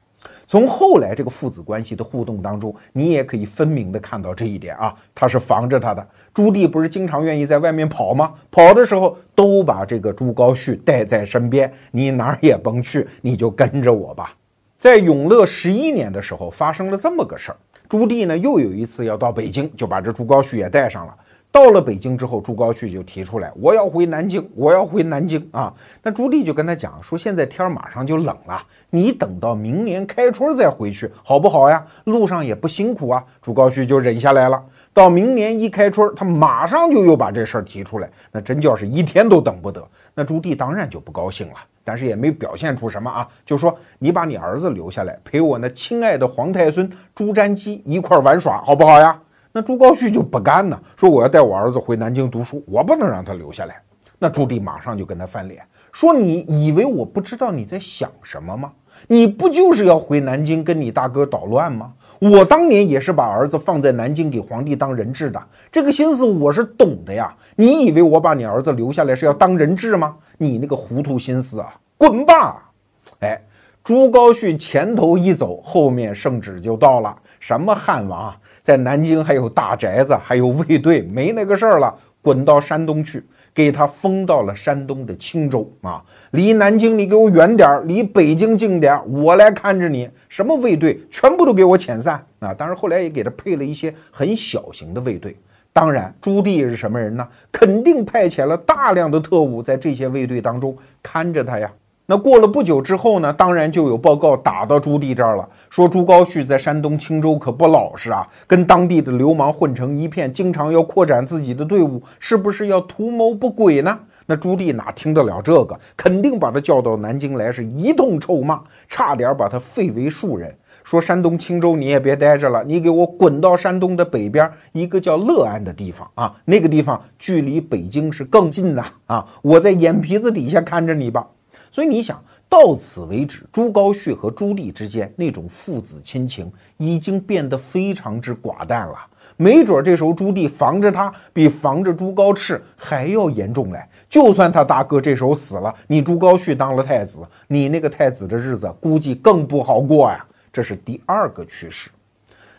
从后来这个父子关系的互动当中，你也可以分明的看到这一点啊，他是防着他的。朱棣不是经常愿意在外面跑吗？跑的时候都把这个朱高煦带在身边，你哪儿也甭去，你就跟着我吧。在永乐十一年的时候，发生了这么个事儿。朱棣呢，又有一次要到北京，就把这朱高煦也带上了。到了北京之后，朱高煦就提出来，我要回南京，我要回南京啊。那朱棣就跟他讲说，现在天马上就冷了，你等到明年开春再回去，好不好呀？路上也不辛苦啊。朱高煦就忍下来了。到明年一开春，他马上就又把这事儿提出来，那真叫是一天都等不得。那朱棣当然就不高兴了。但是也没表现出什么啊，就说你把你儿子留下来陪我那亲爱的皇太孙朱瞻基一块玩耍，好不好呀？那朱高煦就不干呢，说我要带我儿子回南京读书，我不能让他留下来。那朱棣马上就跟他翻脸，说你以为我不知道你在想什么吗？你不就是要回南京跟你大哥捣乱吗？我当年也是把儿子放在南京给皇帝当人质的，这个心思我是懂的呀。你以为我把你儿子留下来是要当人质吗？你那个糊涂心思啊，滚吧！哎，朱高煦前头一走，后面圣旨就到了。什么汉王啊在南京还有大宅子，还有卫队，没那个事儿了，滚到山东去。给他封到了山东的青州啊，离南京你给我远点儿，离北京近点儿，我来看着你。什么卫队，全部都给我遣散啊！当然后来也给他配了一些很小型的卫队。当然，朱棣是什么人呢？肯定派遣了大量的特务在这些卫队当中看着他呀。那过了不久之后呢，当然就有报告打到朱棣这儿了，说朱高煦在山东青州可不老实啊，跟当地的流氓混成一片，经常要扩展自己的队伍，是不是要图谋不轨呢？那朱棣哪听得了这个？肯定把他叫到南京来，是一通臭骂，差点把他废为庶人。说山东青州你也别待着了，你给我滚到山东的北边一个叫乐安的地方啊，那个地方距离北京是更近的啊，我在眼皮子底下看着你吧。所以你想到此为止，朱高煦和朱棣之间那种父子亲情已经变得非常之寡淡了。没准这时候朱棣防着他，比防着朱高炽还要严重嘞。就算他大哥这时候死了，你朱高煦当了太子，你那个太子的日子估计更不好过呀。这是第二个趋势。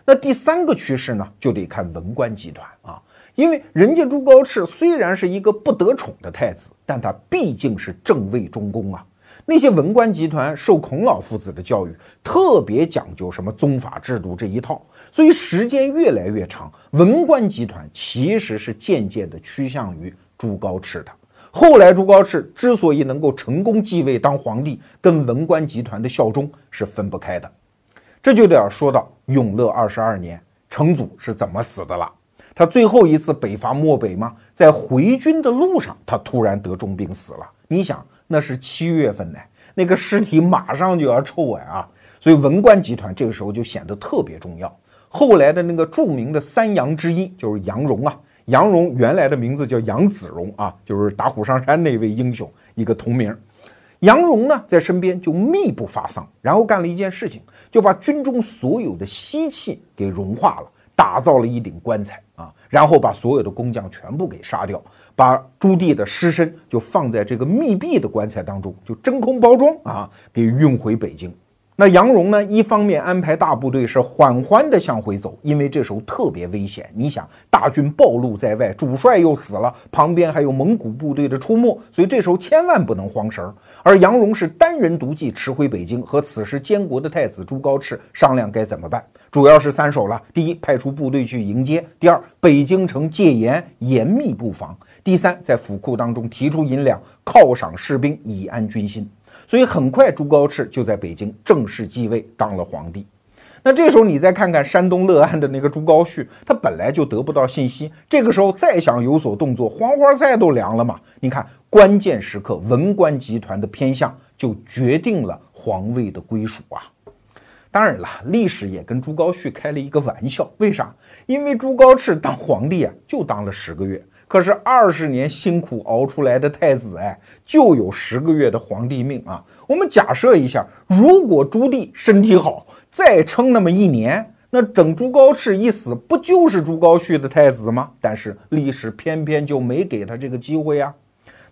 那第三个趋势呢，就得看文官集团啊。因为人家朱高炽虽然是一个不得宠的太子，但他毕竟是正位中宫啊。那些文官集团受孔老夫子的教育，特别讲究什么宗法制度这一套，所以时间越来越长，文官集团其实是渐渐的趋向于朱高炽的。后来朱高炽之所以能够成功继位当皇帝，跟文官集团的效忠是分不开的。这就得要说到永乐二十二年，成祖是怎么死的了。他最后一次北伐漠北吗？在回军的路上，他突然得重病死了。你想，那是七月份呢，那个尸体马上就要臭完啊！所以文官集团这个时候就显得特别重要。后来的那个著名的三杨之一就是杨荣啊，杨荣原来的名字叫杨子荣啊，就是打虎上山那位英雄一个同名。杨荣呢，在身边就密不发丧，然后干了一件事情，就把军中所有的锡器给融化了。打造了一顶棺材啊，然后把所有的工匠全部给杀掉，把朱棣的尸身就放在这个密闭的棺材当中，就真空包装啊，给运回北京。那杨荣呢？一方面安排大部队是缓缓地向回走，因为这时候特别危险。你想，大军暴露在外，主帅又死了，旁边还有蒙古部队的出没，所以这时候千万不能慌神儿。而杨荣是单人独骑驰回北京，和此时监国的太子朱高炽商量该怎么办。主要是三手了：第一，派出部队去迎接；第二，北京城戒严，严密布防；第三，在府库当中提出银两犒赏士兵，以安军心。所以很快，朱高炽就在北京正式继位，当了皇帝。那这时候你再看看山东乐安的那个朱高煦，他本来就得不到信息，这个时候再想有所动作，黄花菜都凉了嘛。你看，关键时刻，文官集团的偏向就决定了皇位的归属啊。当然了，历史也跟朱高煦开了一个玩笑，为啥？因为朱高炽当皇帝啊，就当了十个月。可是二十年辛苦熬出来的太子，哎，就有十个月的皇帝命啊！我们假设一下，如果朱棣身体好，再撑那么一年，那等朱高炽一死，不就是朱高煦的太子吗？但是历史偏偏就没给他这个机会啊！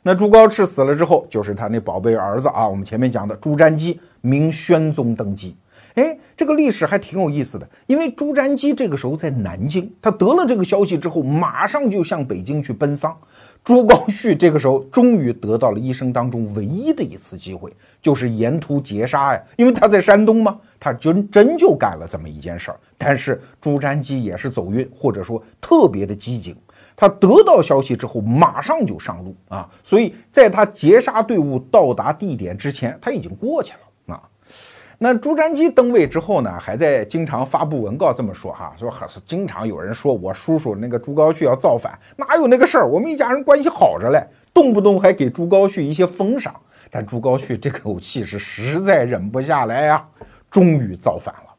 那朱高炽死了之后，就是他那宝贝儿子啊，我们前面讲的朱瞻基，明宣宗登基。哎，这个历史还挺有意思的，因为朱瞻基这个时候在南京，他得了这个消息之后，马上就向北京去奔丧。朱高煦这个时候终于得到了一生当中唯一的一次机会，就是沿途截杀呀，因为他在山东嘛，他真真就干了这么一件事儿。但是朱瞻基也是走运，或者说特别的机警，他得到消息之后马上就上路啊，所以在他截杀队伍到达地点之前，他已经过去了。那朱瞻基登位之后呢，还在经常发布文告这么说哈，说还是经常有人说我叔叔那个朱高煦要造反，哪有那个事儿？我们一家人关系好着嘞，动不动还给朱高煦一些封赏。但朱高煦这口气是实在忍不下来呀，终于造反了。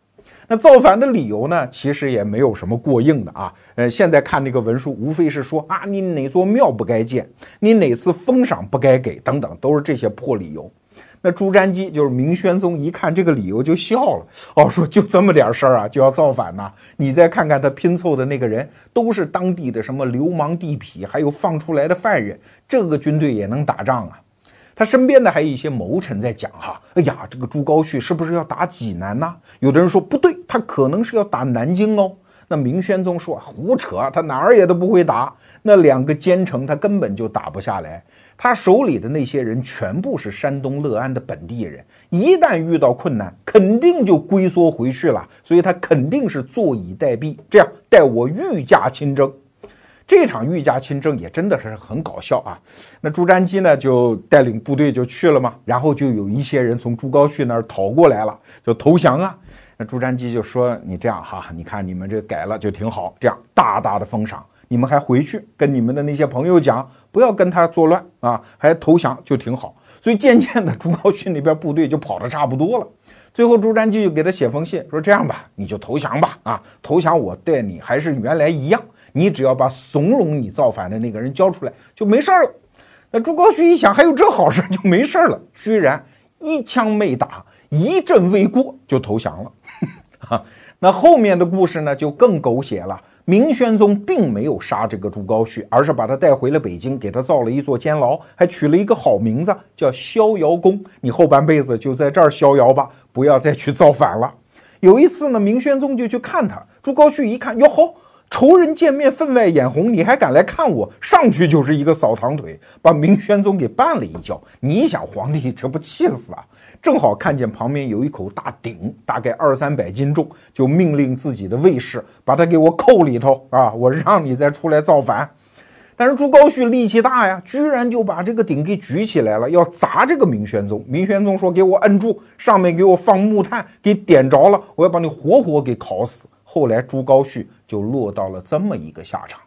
那造反的理由呢，其实也没有什么过硬的啊。呃，现在看那个文书，无非是说啊，你哪座庙不该建，你哪次封赏不该给，等等，都是这些破理由。那朱瞻基就是明宣宗，一看这个理由就笑了，哦，说就这么点事儿啊，就要造反呐？你再看看他拼凑的那个人，都是当地的什么流氓地痞，还有放出来的犯人，这个军队也能打仗啊？他身边的还有一些谋臣在讲哈，哎呀，这个朱高煦是不是要打济南呢？有的人说不对，他可能是要打南京哦。那明宣宗说胡扯，他哪儿也都不会打，那两个奸臣他根本就打不下来。他手里的那些人全部是山东乐安的本地人，一旦遇到困难，肯定就龟缩回去了。所以他肯定是坐以待毙，这样待我御驾亲征。这场御驾亲征也真的是很搞笑啊！那朱瞻基呢，就带领部队就去了嘛，然后就有一些人从朱高煦那儿逃过来了，就投降啊。那朱瞻基就说：“你这样哈，你看你们这改了就挺好，这样大大的封赏。”你们还回去跟你们的那些朋友讲，不要跟他作乱啊，还投降就挺好。所以渐渐的，朱高煦那边部队就跑得差不多了。最后，朱瞻基就给他写封信，说这样吧，你就投降吧，啊，投降我待你还是原来一样，你只要把怂恿你造反的那个人交出来，就没事了。那朱高煦一想，还有这好事，就没事了，居然一枪没打，一阵未过就投降了。哈，那后面的故事呢，就更狗血了。明宣宗并没有杀这个朱高煦，而是把他带回了北京，给他造了一座监牢，还取了一个好名字，叫逍遥宫。你后半辈子就在这儿逍遥吧，不要再去造反了。有一次呢，明宣宗就去看他，朱高煦一看，哟吼，仇人见面分外眼红，你还敢来看我？上去就是一个扫堂腿，把明宣宗给绊了一跤。你想，皇帝这不气死啊？正好看见旁边有一口大鼎，大概二三百斤重，就命令自己的卫士把它给我扣里头啊！我让你再出来造反。但是朱高煦力气大呀，居然就把这个鼎给举起来了，要砸这个明宣宗。明宣宗说：“给我摁住，上面给我放木炭，给点着了，我要把你活活给烤死。”后来朱高煦就落到了这么一个下场。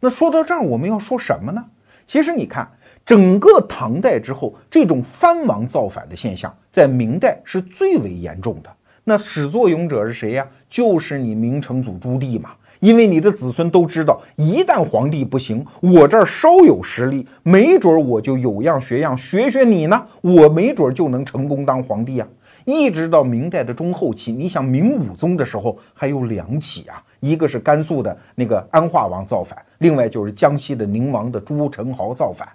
那说到这儿，我们要说什么呢？其实你看。整个唐代之后，这种藩王造反的现象，在明代是最为严重的。那始作俑者是谁呀？就是你明成祖朱棣嘛。因为你的子孙都知道，一旦皇帝不行，我这儿稍有实力，没准我就有样学样，学学你呢，我没准就能成功当皇帝啊。一直到明代的中后期，你想明武宗的时候还有两起啊，一个是甘肃的那个安化王造反，另外就是江西的宁王的朱宸濠造反。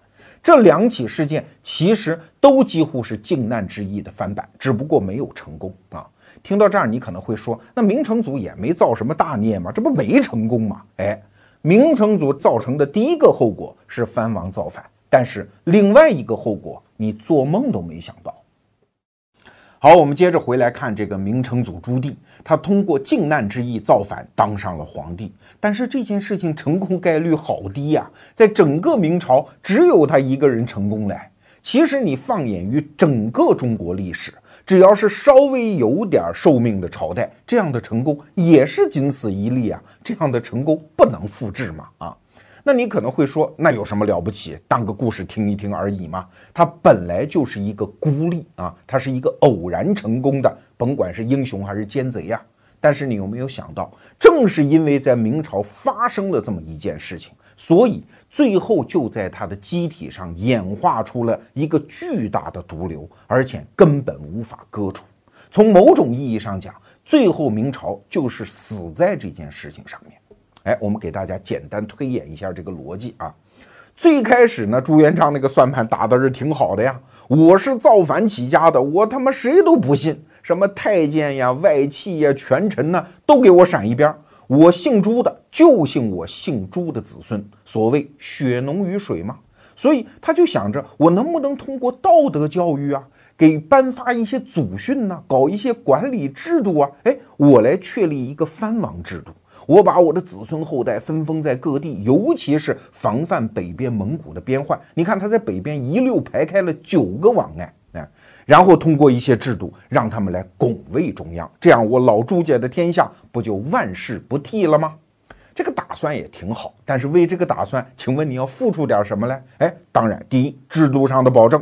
这两起事件其实都几乎是靖难之役的翻版，只不过没有成功啊。听到这儿，你可能会说，那明成祖也没造什么大孽嘛，这不没成功吗？哎，明成祖造成的第一个后果是藩王造反，但是另外一个后果，你做梦都没想到。好，我们接着回来看这个明成祖朱棣，他通过靖难之役造反，当上了皇帝。但是这件事情成功概率好低呀，在整个明朝只有他一个人成功了。其实你放眼于整个中国历史，只要是稍微有点寿命的朝代，这样的成功也是仅此一例啊，这样的成功不能复制嘛啊。那你可能会说，那有什么了不起？当个故事听一听而已嘛。他本来就是一个孤立啊，他是一个偶然成功的，甭管是英雄还是奸贼呀。但是你有没有想到，正是因为在明朝发生了这么一件事情，所以最后就在它的机体上演化出了一个巨大的毒瘤，而且根本无法割除。从某种意义上讲，最后明朝就是死在这件事情上面。哎，我们给大家简单推演一下这个逻辑啊。最开始呢，朱元璋那个算盘打的是挺好的呀。我是造反起家的，我他妈谁都不信，什么太监呀、外戚呀、权臣呢，都给我闪一边。我姓朱的就姓我姓朱的子孙，所谓血浓于水嘛。所以他就想着，我能不能通过道德教育啊，给颁发一些祖训呢，搞一些管理制度啊？哎，我来确立一个藩王制度。我把我的子孙后代分封在各地，尤其是防范北边蒙古的边患。你看他在北边一溜排开了九个王哎，啊，然后通过一些制度让他们来拱卫中央，这样我老朱家的天下不就万事不替了吗？这个打算也挺好，但是为这个打算，请问你要付出点什么嘞？哎，当然，第一，制度上的保证，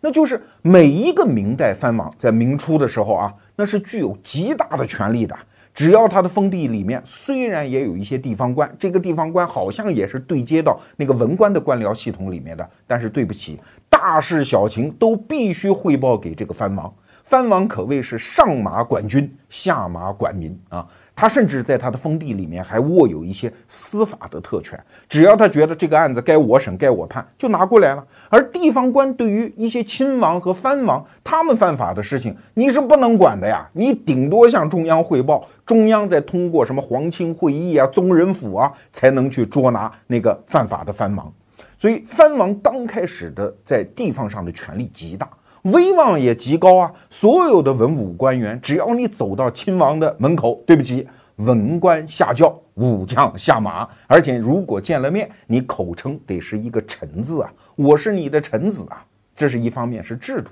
那就是每一个明代藩王在明初的时候啊，那是具有极大的权力的。只要他的封地里面虽然也有一些地方官，这个地方官好像也是对接到那个文官的官僚系统里面的，但是对不起，大事小情都必须汇报给这个藩王。藩王可谓是上马管军，下马管民啊。他甚至在他的封地里面还握有一些司法的特权，只要他觉得这个案子该我审、该我判，就拿过来了。而地方官对于一些亲王和藩王他们犯法的事情，你是不能管的呀，你顶多向中央汇报，中央再通过什么皇亲会议啊、宗人府啊，才能去捉拿那个犯法的藩王。所以，藩王刚开始的在地方上的权力极大。威望也极高啊！所有的文武官员，只要你走到亲王的门口，对不起，文官下轿，武将下马，而且如果见了面，你口称得是一个臣字啊，我是你的臣子啊。这是一方面是制度，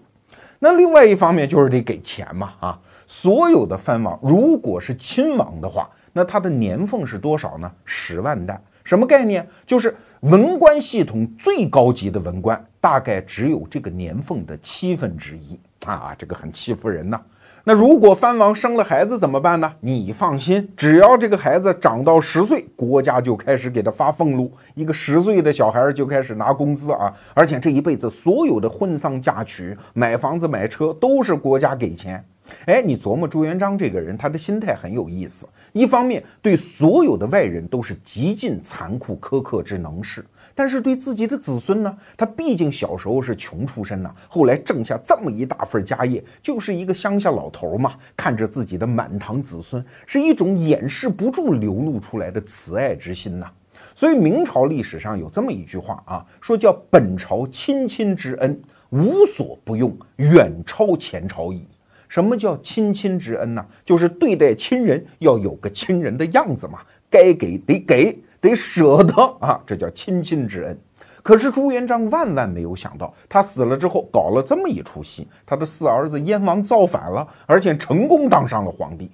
那另外一方面就是得给钱嘛啊！所有的藩王如果是亲王的话，那他的年俸是多少呢？十万担。什么概念？就是文官系统最高级的文官，大概只有这个年俸的七分之一啊！这个很欺负人呐。那如果藩王生了孩子怎么办呢？你放心，只要这个孩子长到十岁，国家就开始给他发俸禄。一个十岁的小孩就开始拿工资啊！而且这一辈子所有的婚丧嫁娶、买房子、买车都是国家给钱。哎，你琢磨朱元璋这个人，他的心态很有意思。一方面对所有的外人都是极尽残酷苛刻之能事，但是对自己的子孙呢，他毕竟小时候是穷出身呐，后来挣下这么一大份家业，就是一个乡下老头嘛，看着自己的满堂子孙，是一种掩饰不住流露出来的慈爱之心呐。所以明朝历史上有这么一句话啊，说叫本朝亲亲之恩，无所不用，远超前朝矣。什么叫亲亲之恩呢？就是对待亲人要有个亲人的样子嘛，该给得给，得舍得啊，这叫亲亲之恩。可是朱元璋万万没有想到，他死了之后搞了这么一出戏，他的四儿子燕王造反了，而且成功当上了皇帝。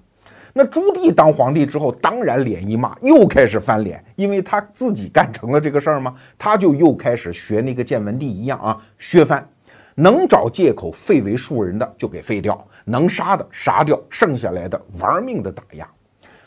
那朱棣当皇帝之后，当然脸一骂，又开始翻脸，因为他自己干成了这个事儿嘛，他就又开始学那个建文帝一样啊，削藩。能找借口废为庶人的就给废掉，能杀的杀掉，剩下来的玩命的打压。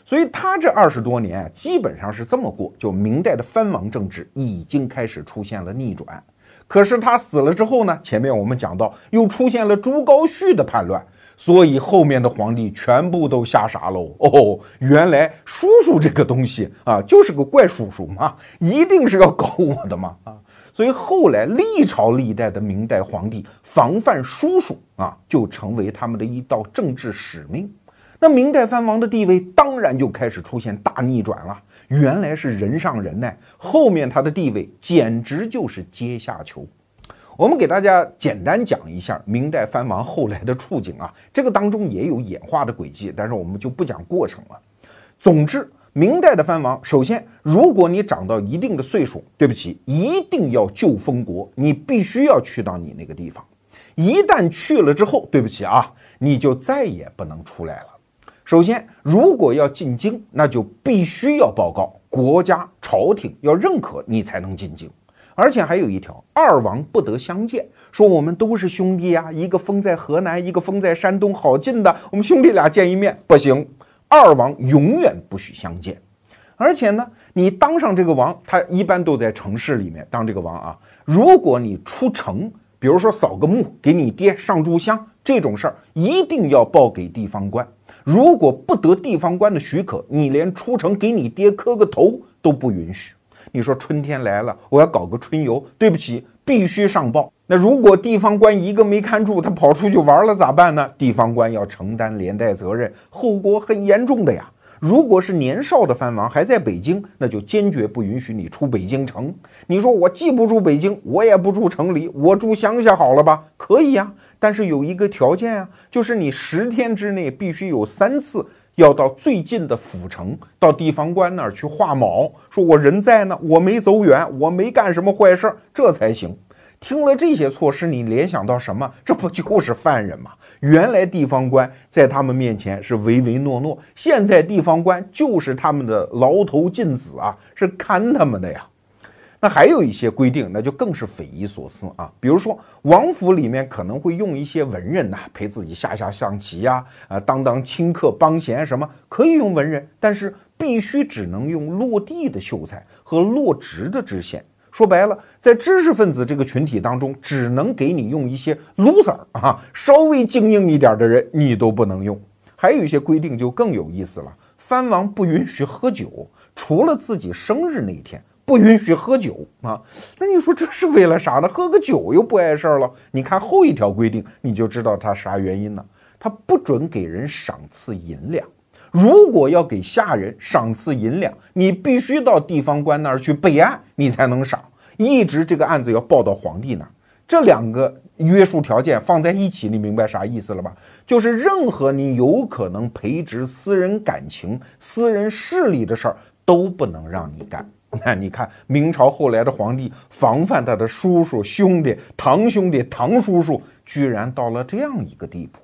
所以他这二十多年基本上是这么过。就明代的藩王政治已经开始出现了逆转。可是他死了之后呢？前面我们讲到，又出现了朱高煦的叛乱，所以后面的皇帝全部都吓傻喽。哦，原来叔叔这个东西啊，就是个怪叔叔嘛，一定是要搞我的嘛啊！所以后来历朝历代的明代皇帝防范叔叔啊，就成为他们的一道政治使命。那明代藩王的地位当然就开始出现大逆转了。原来是人上人呢，后面他的地位简直就是阶下囚。我们给大家简单讲一下明代藩王后来的处境啊，这个当中也有演化的轨迹，但是我们就不讲过程了。总之，明代的藩王，首先，如果你长到一定的岁数，对不起，一定要救封国，你必须要去到你那个地方。一旦去了之后，对不起啊，你就再也不能出来了。首先，如果要进京，那就必须要报告国家朝廷要认可你才能进京，而且还有一条，二王不得相见。说我们都是兄弟呀，一个封在河南，一个封在山东，好近的，我们兄弟俩见一面不行，二王永远不许相见。而且呢，你当上这个王，他一般都在城市里面当这个王啊。如果你出城，比如说扫个墓，给你爹上炷香这种事儿，一定要报给地方官。如果不得地方官的许可，你连出城给你爹磕个头都不允许。你说春天来了，我要搞个春游，对不起，必须上报。那如果地方官一个没看住，他跑出去玩了咋办呢？地方官要承担连带责任，后果很严重的呀。如果是年少的藩王还在北京，那就坚决不允许你出北京城。你说我既不住北京，我也不住城里，我住乡下好了吧？可以呀。但是有一个条件啊，就是你十天之内必须有三次要到最近的府城，到地方官那儿去画卯，说我人在呢，我没走远，我没干什么坏事儿，这才行。听了这些措施，你联想到什么？这不就是犯人吗？原来地方官在他们面前是唯唯诺诺，现在地方官就是他们的牢头禁子啊，是看他们的呀。那还有一些规定，那就更是匪夷所思啊。比如说，王府里面可能会用一些文人呐，陪自己下下象棋呀，啊，当当清客帮闲什么，可以用文人，但是必须只能用落地的秀才和落职的知县。说白了，在知识分子这个群体当中，只能给你用一些 loser 啊，稍微精英一点的人，你都不能用。还有一些规定就更有意思了，藩王不允许喝酒，除了自己生日那一天。不允许喝酒啊！那你说这是为了啥呢？喝个酒又不碍事儿了。你看后一条规定，你就知道他啥原因了。他不准给人赏赐银两。如果要给下人赏赐银两，你必须到地方官那儿去备案，你才能赏。一直这个案子要报到皇帝那儿。这两个约束条件放在一起，你明白啥意思了吧？就是任何你有可能培植私人感情、私人势力的事儿，都不能让你干。那你看，明朝后来的皇帝防范他的叔叔、兄弟、堂兄弟、堂叔叔，居然到了这样一个地步。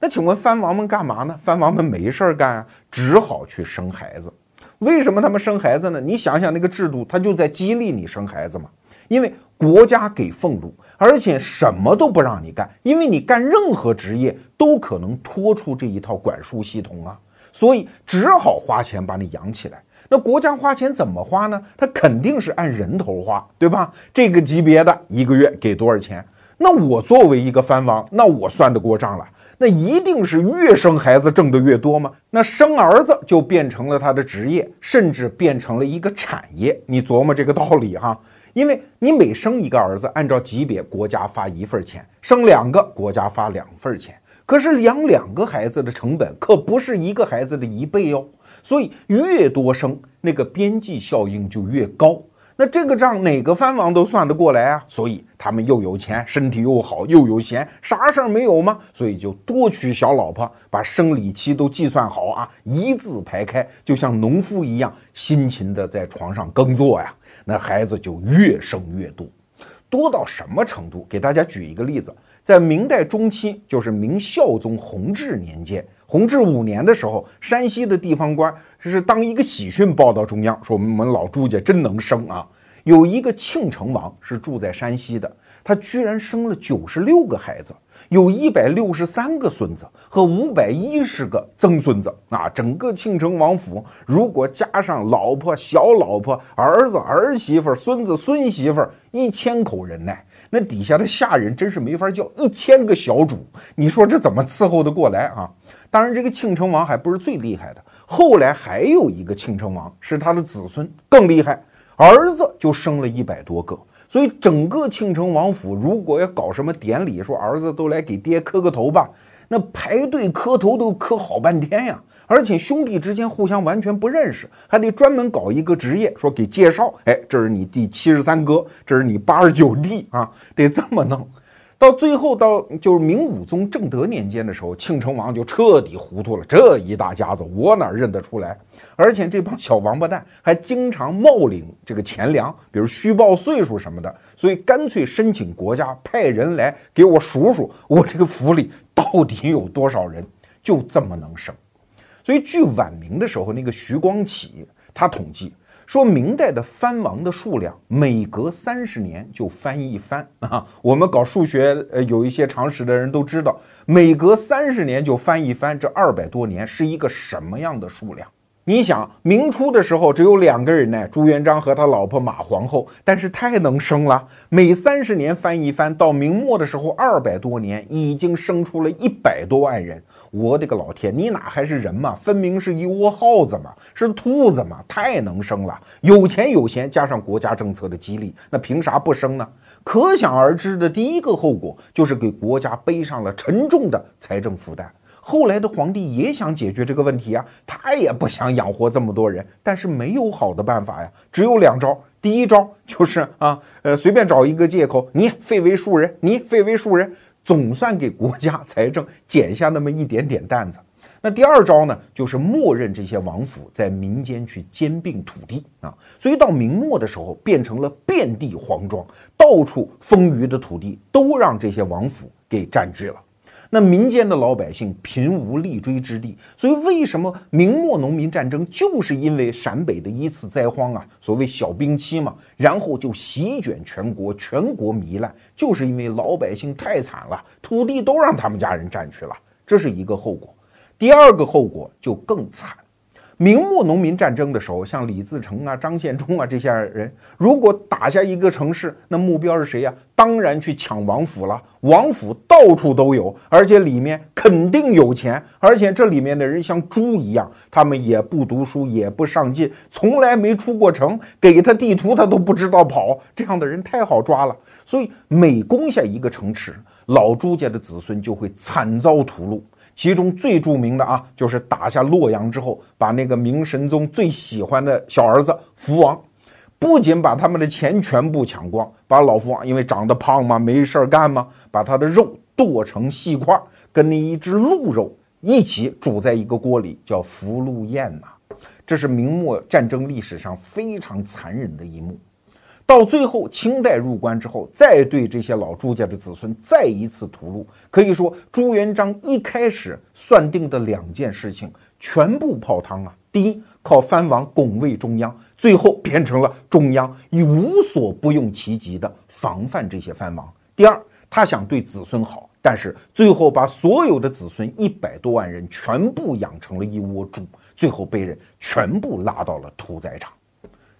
那请问藩王们干嘛呢？藩王们没事儿干啊，只好去生孩子。为什么他们生孩子呢？你想想那个制度，他就在激励你生孩子嘛。因为国家给俸禄，而且什么都不让你干，因为你干任何职业都可能脱出这一套管束系统啊，所以只好花钱把你养起来。那国家花钱怎么花呢？他肯定是按人头花，对吧？这个级别的一个月给多少钱？那我作为一个藩王，那我算得过账了。那一定是越生孩子挣得越多吗？那生儿子就变成了他的职业，甚至变成了一个产业。你琢磨这个道理哈？因为你每生一个儿子，按照级别，国家发一份钱；生两个，国家发两份钱。可是养两个孩子的成本可不是一个孩子的一倍哦。所以越多生，那个边际效应就越高。那这个账哪个藩王都算得过来啊？所以他们又有钱，身体又好，又有闲，啥事儿没有吗？所以就多娶小老婆，把生理期都计算好啊，一字排开，就像农夫一样辛勤的在床上耕作呀。那孩子就越生越多，多到什么程度？给大家举一个例子，在明代中期，就是明孝宗弘治年间。弘治五年的时候，山西的地方官是当一个喜讯报到中央，说我们老朱家真能生啊！有一个庆城王是住在山西的，他居然生了九十六个孩子，有一百六十三个孙子和五百一十个曾孙子啊！整个庆城王府，如果加上老婆、小老婆、儿子、儿媳妇、孙子、孙媳妇，一千口人呢，那底下的下人真是没法叫，一千个小主，你说这怎么伺候得过来啊？当然，这个庆城王还不是最厉害的，后来还有一个庆城王是他的子孙更厉害，儿子就生了一百多个，所以整个庆城王府如果要搞什么典礼，说儿子都来给爹磕个头吧，那排队磕头都磕好半天呀。而且兄弟之间互相完全不认识，还得专门搞一个职业，说给介绍，哎，这是你第七十三哥，这是你八十九弟啊，得这么弄。到最后，到就是明武宗正德年间的时候，庆成王就彻底糊涂了。这一大家子，我哪认得出来？而且这帮小王八蛋还经常冒领这个钱粮，比如虚报岁数什么的。所以干脆申请国家派人来给我数数，我这个府里到底有多少人？就这么能生。所以据晚明的时候，那个徐光启他统计。说明代的藩王的数量每隔三十年就翻一番啊！我们搞数学呃有一些常识的人都知道，每隔三十年就翻一番，这二百多年是一个什么样的数量？你想，明初的时候只有两个人呢，朱元璋和他老婆马皇后，但是太能生了，每三十年翻一番，到明末的时候二百多年已经生出了一百多万人。我的个老天，你哪还是人嘛？分明是一窝耗子嘛，是兔子嘛？太能生了，有钱有闲，加上国家政策的激励，那凭啥不生呢？可想而知的第一个后果就是给国家背上了沉重的财政负担。后来的皇帝也想解决这个问题啊，他也不想养活这么多人，但是没有好的办法呀，只有两招。第一招就是啊，呃，随便找一个借口，你废为庶人，你废为庶人。总算给国家财政减下那么一点点担子。那第二招呢，就是默认这些王府在民间去兼并土地啊。所以到明末的时候，变成了遍地黄庄，到处丰腴的土地都让这些王府给占据了。那民间的老百姓贫无立锥之地，所以为什么明末农民战争就是因为陕北的一次灾荒啊？所谓小冰期嘛，然后就席卷全国，全国糜烂，就是因为老百姓太惨了，土地都让他们家人占去了，这是一个后果。第二个后果就更惨。明末农民战争的时候，像李自成啊、张献忠啊这些人，如果打下一个城市，那目标是谁呀？当然去抢王府了。王府到处都有，而且里面肯定有钱，而且这里面的人像猪一样，他们也不读书，也不上进，从来没出过城，给他地图他都不知道跑。这样的人太好抓了，所以每攻下一个城池，老朱家的子孙就会惨遭屠戮。其中最著名的啊，就是打下洛阳之后，把那个明神宗最喜欢的小儿子福王，不仅把他们的钱全部抢光，把老福王因为长得胖嘛，没事儿干嘛，把他的肉剁成细块，跟那一只鹿肉一起煮在一个锅里，叫福禄宴呐。这是明末战争历史上非常残忍的一幕。到最后，清代入关之后，再对这些老朱家的子孙再一次屠戮，可以说朱元璋一开始算定的两件事情全部泡汤啊！第一，靠藩王拱卫中央，最后变成了中央以无所不用其极的防范这些藩王；第二，他想对子孙好，但是最后把所有的子孙一百多万人全部养成了一窝猪，最后被人全部拉到了屠宰场。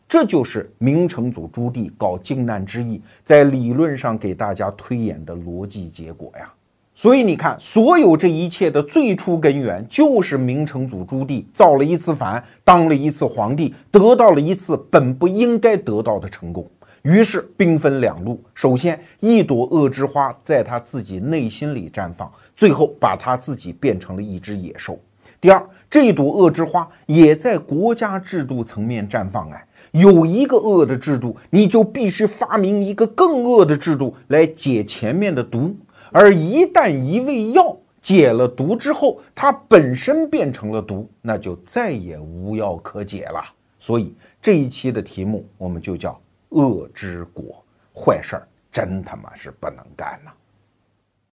这就是明成祖朱棣搞靖难之役，在理论上给大家推演的逻辑结果呀。所以你看，所有这一切的最初根源，就是明成祖朱棣造了一次反，当了一次皇帝，得到了一次本不应该得到的成功。于是兵分两路，首先一朵恶之花在他自己内心里绽放，最后把他自己变成了一只野兽。第二，这朵恶之花也在国家制度层面绽放，哎。有一个恶的制度，你就必须发明一个更恶的制度来解前面的毒。而一旦一味药解了毒之后，它本身变成了毒，那就再也无药可解了。所以这一期的题目我们就叫“恶之果”，坏事儿真他妈是不能干了。